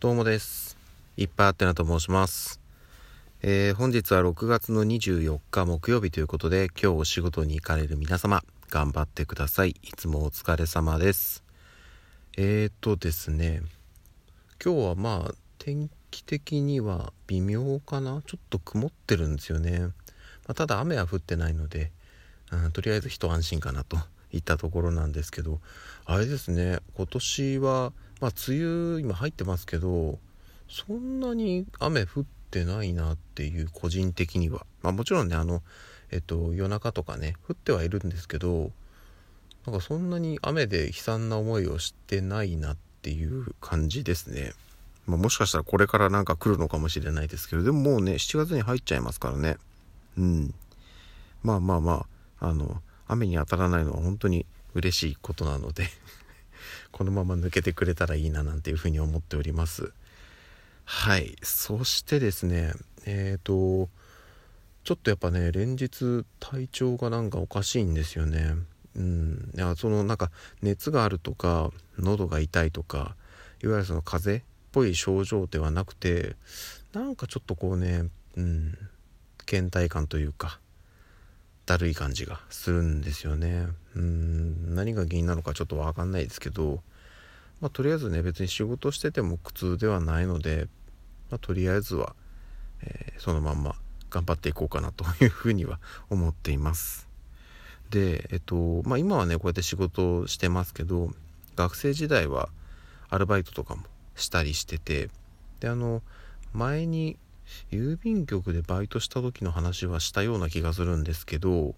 どうもです。いっぱいあってなと申します。えー本日は6月の24日木曜日ということで、今日お仕事に行かれる皆様、頑張ってください。いつもお疲れ様です。えーとですね、今日はまあ、天気的には微妙かなちょっと曇ってるんですよね。まあ、ただ雨は降ってないので、うんとりあえず一安心かなといったところなんですけど、あれですね、今年は、まあ、梅雨今入ってますけど、そんなに雨降ってないなっていう個人的には。まあもちろんね、あの、えっと、夜中とかね、降ってはいるんですけど、なんかそんなに雨で悲惨な思いをしてないなっていう感じですね。まあもしかしたらこれからなんか来るのかもしれないですけど、でももうね、7月に入っちゃいますからね。うん。まあまあまあ、あの、雨に当たらないのは本当に嬉しいことなのでこのまま抜けてくれたらいいななんていうふうに思っております。はい。そしてですね、えっ、と、ちょっとやっぱね、連日体調がなんかおかしいんですよね。うん。いや、そのなんか熱があるとか、喉が痛いとか、いわゆるその風邪っぽい症状ではなくて、なんかちょっとこうね、うん、倦怠感というか、だるい感じがするんですよね。うん、何が原因なのかちょっとわかんないですけど、まあ、とりあえずね、別に仕事してても苦痛ではないので、まあ、とりあえずは、えーそのまんま頑張っていこうかなというふうには思っています。で、えっと、まあ、今はね、こうやって仕事をしてますけど、学生時代はアルバイトとかもしたりしてて、で、あの、前に郵便局でバイトした時の話はしたような気がするんですけど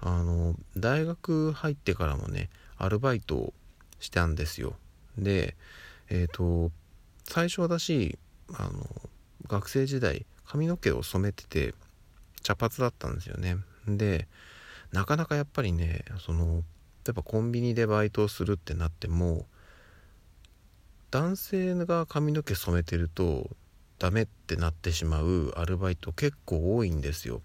あの大学入ってからもねアルバイトをしたんですよ。でえっ、と最初私あの学生時代髪の毛を染めてて茶髪だったんですよね。でなかなかやっぱりねそのやっぱコンビニでバイトをするってなっても男性が髪の毛染めてるとダメってなってしまうアルバイト結構多いんですよ。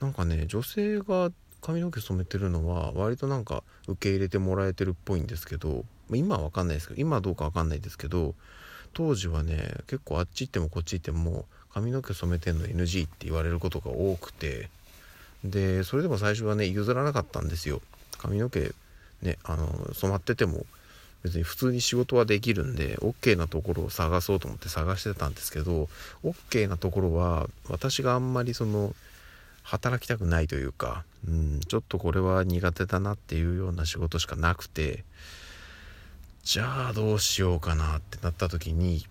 なんかね女性が髪の毛染めてるのは割となんか受け入れてもらえてるっぽいんですけど今は分かんないですけど今はどうか分かんないですけど当時はね結構あっち行ってもこっち行っても髪の毛染めてんの NG って言われることが多くてでそれでも最初はね譲らなかったんですよ。髪の毛ねあの染まってても別に普通に仕事はできるんで OK なところを探そうと思って探してたんですけど OK なところは私があんまりその働きたくないというか、うん、ちょっとこれは苦手だなっていうような仕事しかなくてじゃあどうしようかなってなった時に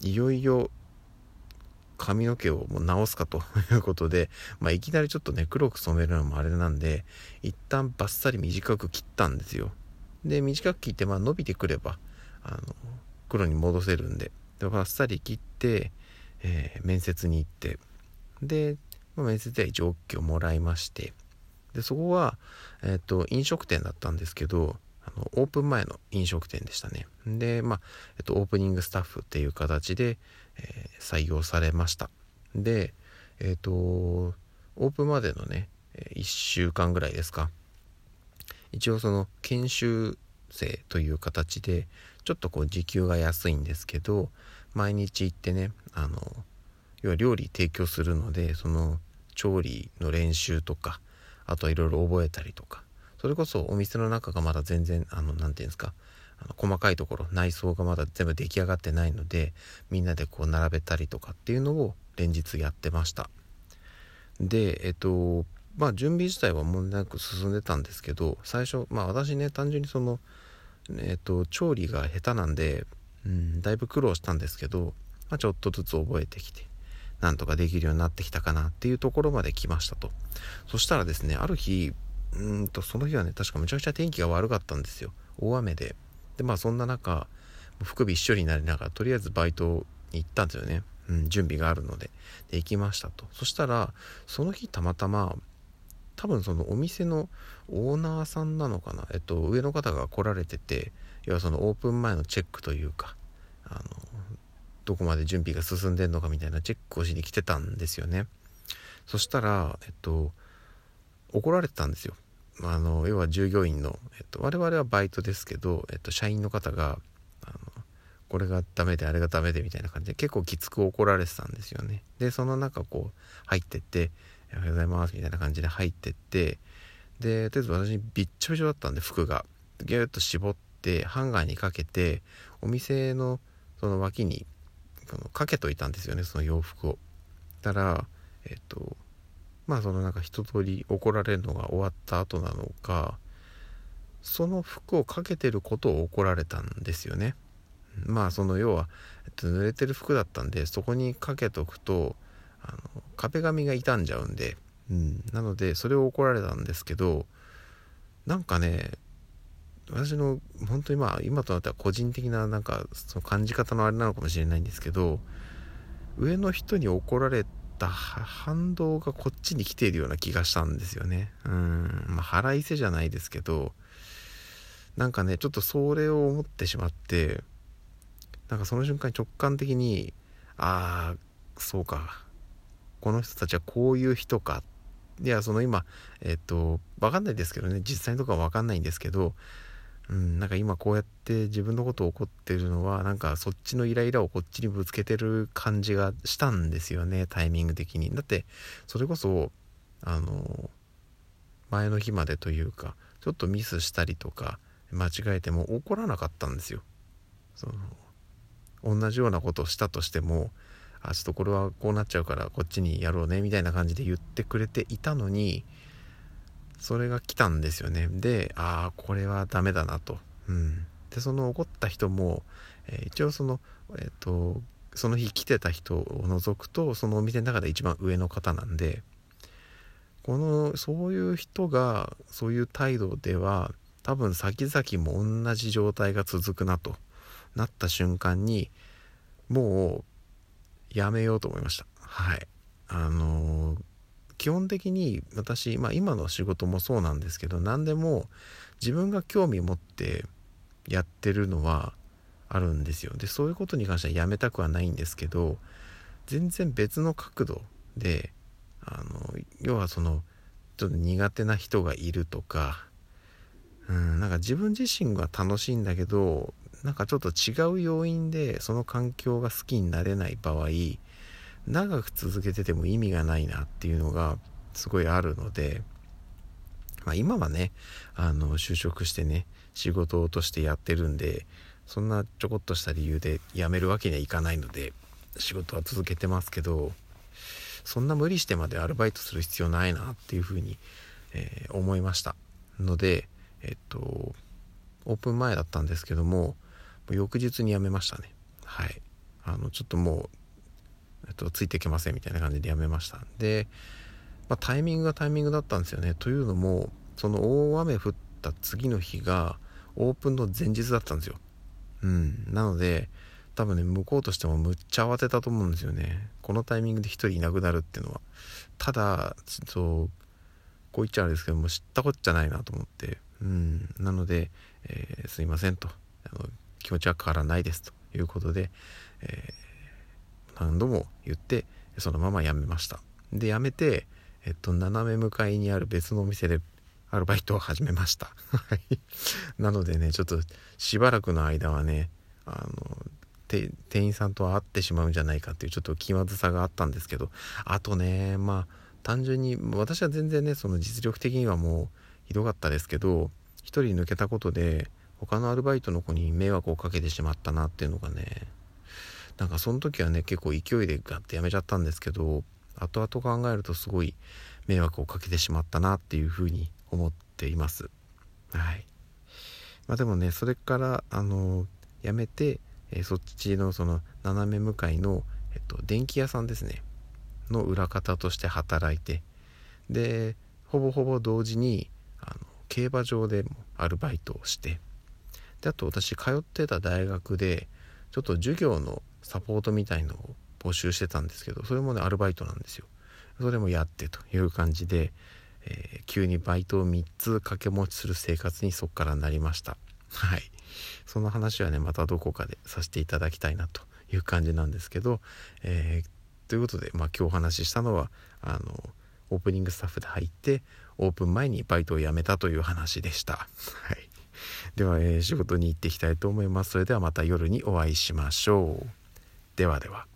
いよいよ髪の毛をもう直すかと いうことで、まあ、いきなりちょっとね黒く染めるのもあれなんで一旦バッサリ短く切ったんですよ。で短く切ってまあ伸びてくればあの黒に戻せるんで。でバッサリ切って、えー面接に行って。で、まあ面接では一応 OK をもらいまして。でそこは、えっと飲食店だったんですけどあのオープン前の飲食店でしたね。でまあ、えっとオープニングスタッフっていう形で、えー採用されました。でえっ、とオープンまでのね1週間ぐらいですか。一応その研修生という形でちょっとこう時給が安いんですけど毎日行ってねあの要は料理提供するのでその調理の練習とかあとはいろいろ覚えたりとかそれこそお店の中がまだ全然あの何て言うんですかあの細かいところ内装がまだ全部出来上がってないのでみんなでこう並べたりとかっていうのを連日やってました。でえっとまあ準備自体は問題なく進んでたんですけど最初まあ私ね単純にそのえっと調理が下手なんで、うん、だいぶ苦労したんですけど、まあ、ちょっとずつ覚えてきてなんとかできるようになってきたかなっていうところまで来ましたと。そしたらですねある日うんとその日はね確かめちゃくちゃ天気が悪かったんですよ。大雨で。でまあそんな中服びっしょりになりながらとりあえずバイトに行ったんですよね、うん、準備があるので。で行きましたと。そしたらその日たまたま多分そのお店のオーナーさんなのかな？えっと上の方が来られてて要はそのオープン前のチェックというかあのどこまで準備が進んでんのかみたいなチェックをしに来てたんですよね。そしたらえっと怒られてたんですよ。あの要は従業員の、えっと、我々はバイトですけど、えっと、社員の方があのこれがダメであれがダメでみたいな感じで結構きつく怒られてたんですよね。でその中こう入ってって「おはようございます」みたいな感じで入ってってでとりあえず私びっちょびちょだったんで服がギュッと絞ってハンガーにかけてお店のその脇にかけといたんですよねその洋服を。たらえっとまあそのなんか一通り怒られるのが終わった後なのかその服をかけてることを怒られたんですよね。まあその要は、えっと、濡れてる服だったんでそこにかけとくとあの壁紙が傷んじゃうんで、うん、なのでそれを怒られたんですけどなんかね私の本当にまあ今となっては個人的ななんかその感じ方のあれなのかもしれないんですけど上の人に怒られた反動がこっちに来ているような気がしたんですよね。うん。まあ腹いせじゃないですけどなんかねちょっとそれを思ってしまってなんかその瞬間に直感的にああそうか。この人たちはこういう人か。いやその今えっと分かんないですけどね。実際のとこは分かんないんですけどうん、なんか今こうやって自分のことを怒ってるのはなんかそっちのイライラをこっちにぶつけてる感じがしたんですよね。タイミング的に。だってそれこそあの前の日までというかちょっとミスしたりとか間違えても怒らなかったんですよ。その同じようなことをしたとしてもあちょっとこれはこうなっちゃうからこっちにやろうねみたいな感じで言ってくれていたのにそれが来たんですよね。でああこれはダメだなと、うん、でその怒った人も、えー、一応そのえっ、ー、とその日来てた人を除くとそのお店の中で一番上の方なんでこのそういう人がそういう態度では多分先々も同じ状態が続くなとなった瞬間にもうやめようと思いました。はい。あのー、基本的に私、まあ、今の仕事もそうなんですけど何でも自分が興味持ってやってるのはあるんですよ。でそういうことに関してはやめたくはないんですけど全然別の角度であの要はそのちょっと苦手な人がいるとかうんなんか自分自身が楽しいんだけどなんかちょっと違う要因でその環境が好きになれない場合長く続けてても意味がないなっていうのがすごいあるので、まあ、今はねあの就職してね仕事としてやってるんでそんなちょこっとした理由で辞めるわけにはいかないので仕事は続けてますけどそんな無理してまでアルバイトする必要ないなっていうふうに、えー、思いましたのでえっとオープン前だったんですけども翌日に辞めましたね。はい。あのちょっともうえっと、ついていけませんみたいな感じでやめましたで、まあ、タイミングがタイミングだったんですよね。というのもその大雨降った次の日がオープンの前日だったんですよ。うん。なので多分ね向こうとしてもむっちゃ慌てたと思うんですよね。このタイミングで1人いなくなるっていうのは。ただそうこう言っちゃあれですけども知ったこっちゃないなと思って。うん。なので、えー、すいませんと。あの気持ちは変わらないですということで、えー何度も言ってそのまま辞めました。で辞めて、えっと、斜め向かいにある別のお店でアルバイトを始めました。なのでねちょっとしばらくの間はねあの店員さんと会ってしまうんじゃないかっていうちょっと気まずさがあったんですけどあとねまあ単純に私は全然ねその実力的にはもうひどかったですけど1人抜けたことで他のアルバイトの子に迷惑をかけてしまったなっていうのがねなんかその時はね結構勢いでガッてやめちゃったんですけど後々考えるとすごい迷惑をかけてしまったなっていうふうに思っています。はい。まあでもねそれからあのやめて、えー、そっちのその斜め向かいの、えっと、電気屋さんですね。の裏方として働いて。でほぼほぼ同時にあの競馬場でもアルバイトをして。であと私通ってた大学でちょっと授業のサポートみたいのを募集してたんですけどそれもねアルバイトなんですよ。それもやってという感じで、えー、急にバイトを3つ掛け持ちする生活にそこからなりました。はい。その話はねまたどこかでさせていただきたいなという感じなんですけど、えー、ということで、まあ、今日お話ししたのはあのオープニングスタッフで入ってオープン前にバイトを辞めたという話でした。はい。では、えー仕事に行っていきたいと思います。それではまた夜にお会いしましょう。ではでは。